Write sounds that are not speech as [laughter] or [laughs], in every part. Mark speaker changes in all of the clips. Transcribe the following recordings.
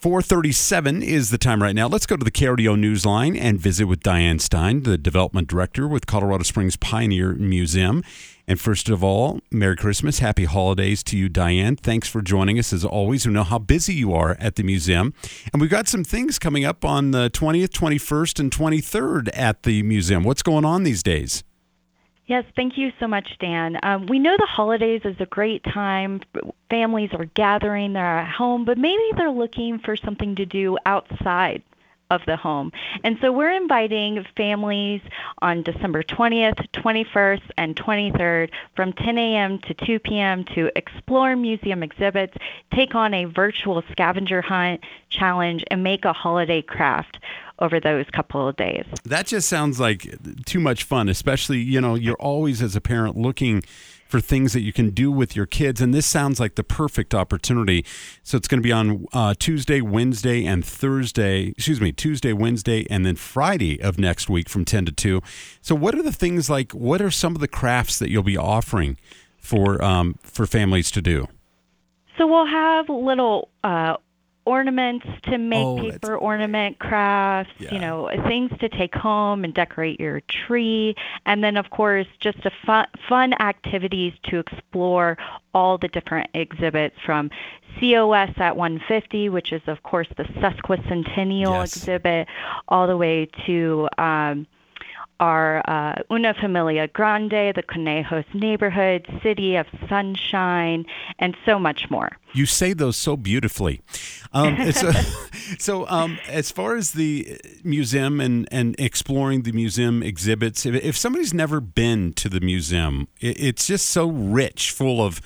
Speaker 1: 437 is the time right now. Let's go to the KRDO Newsline and visit with Diane Stein, the development director with Colorado Springs Pioneer Museum. And first of all, Merry Christmas, Happy Holidays to you, Diane. Thanks for joining us as always. We know how busy you are at the museum. And we've got some things coming up on the 20th, 21st, and 23rd at the museum. What's going on these days?
Speaker 2: Yes, thank you so much, Dan. Um, we know the holidays is a great time. Families are gathering, they're at home, but maybe they're looking for something to do outside of the home. And so we're inviting families on December 20th, 21st, and 23rd from 10 a.m. to 2 p.m. to explore museum exhibits, take on a virtual scavenger hunt challenge, and make a holiday craft over those couple of days.
Speaker 1: That just sounds like too much fun, especially, you know, you're always as a parent looking for things that you can do with your kids. And this sounds like the perfect opportunity. So it's going to be on uh, Tuesday, Wednesday, and Thursday. Excuse me, Tuesday, Wednesday, and then Friday of next week from 10 to 2. So, what are the things like, what are some of the crafts that you'll be offering for, um, for families to do?
Speaker 2: So, we'll have little uh, ornaments to make oh, paper ornament crafts, yeah. you know, things to take home and decorate your tree, and then of course just a fun, fun activities to explore all the different exhibits from COS at 150, which is of course the sesquicentennial yes. exhibit, all the way to um, are uh, Una Familia Grande, the Conejos neighborhood, City of Sunshine, and so much more.
Speaker 1: You say those so beautifully. Um, [laughs] so, [laughs] so um, as far as the museum and, and exploring the museum exhibits, if, if somebody's never been to the museum, it, it's just so rich, full of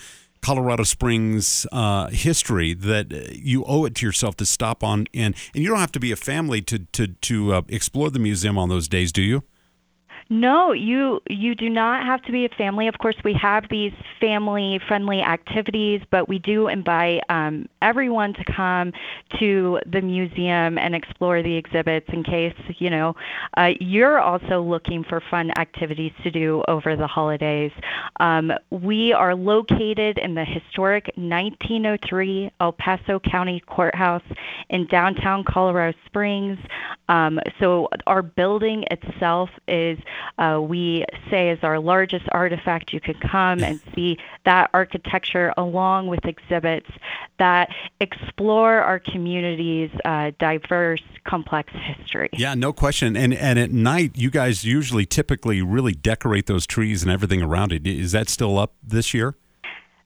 Speaker 1: Colorado Springs uh, history that you owe it to yourself to stop on in. And you don't have to be a family to to to uh, explore the museum on those days, do you?
Speaker 2: No, you you do not have to be a family. Of course, we have these family-friendly activities, but we do invite um, everyone to come to the museum and explore the exhibits. In case you know uh, you're also looking for fun activities to do over the holidays. Um, we are located in the historic 1903 El Paso County Courthouse in downtown Colorado Springs. Um, so our building itself is uh, we say is our largest artifact. You can come and [laughs] see that architecture along with exhibits that explore our community's uh, diverse, complex history.
Speaker 1: Yeah, no question. And and at night, you guys usually typically really decorate those trees and everything around it. Is that still up this year?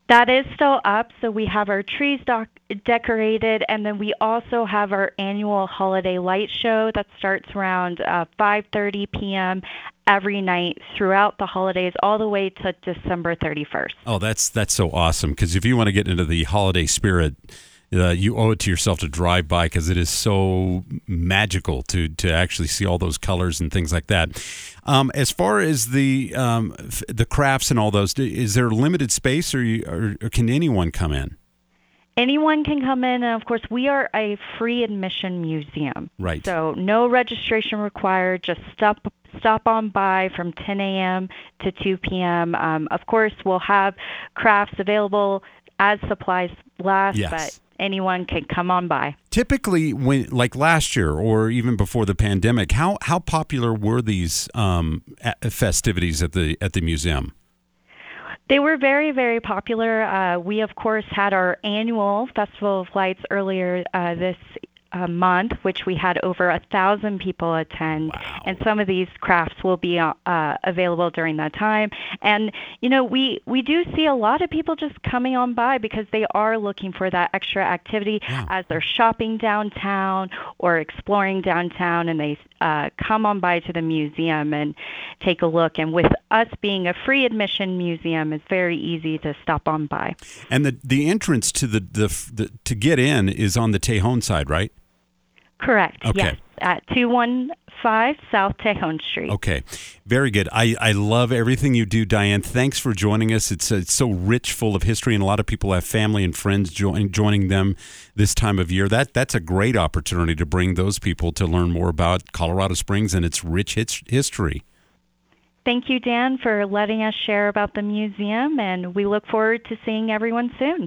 Speaker 2: That is still up. So we have our trees doc- decorated, and then we also have our annual holiday light show that starts around uh, 5:30 p.m. every night throughout the holidays, all the way to December 31st.
Speaker 1: Oh, that's that's so awesome! Because if you want to get into the holiday spirit uh, you owe it to yourself to drive by because it is so magical to to actually see all those colors and things like that. Um, as far as the um, f- the crafts and all those, is there limited space, or, you, or, or can anyone come in?
Speaker 2: anyone can come in and of course we are a free admission museum
Speaker 1: right
Speaker 2: so no registration required just stop stop on by from 10 a.m to 2 p.m um, of course we'll have crafts available as supplies last
Speaker 1: yes.
Speaker 2: Anyone can come on by.
Speaker 1: Typically, when like last year or even before the pandemic, how how popular were these um, festivities at the at the museum?
Speaker 2: They were very, very popular. Uh, we, of course, had our annual Festival of Lights earlier uh, this a month, which we had over a thousand people attend,
Speaker 1: wow.
Speaker 2: and some of these crafts will be uh, available during that time. And you know, we we do see a lot of people just coming on by because they are looking for that extra activity
Speaker 1: yeah.
Speaker 2: as they're shopping downtown or exploring downtown, and they uh, come on by to the museum and take a look. And with us being a free admission museum, it's very easy to stop on by.
Speaker 1: And the the entrance to the the, the to get in is on the Tejon side, right?
Speaker 2: Correct.
Speaker 1: Okay.
Speaker 2: Yes, at 215 South Tejon Street.
Speaker 1: Okay. Very good. I, I love everything you do, Diane. Thanks for joining us. It's, it's so rich, full of history, and a lot of people have family and friends join, joining them this time of year. That That's a great opportunity to bring those people to learn more about Colorado Springs and its rich history.
Speaker 2: Thank you, Dan, for letting us share about the museum, and we look forward to seeing everyone soon.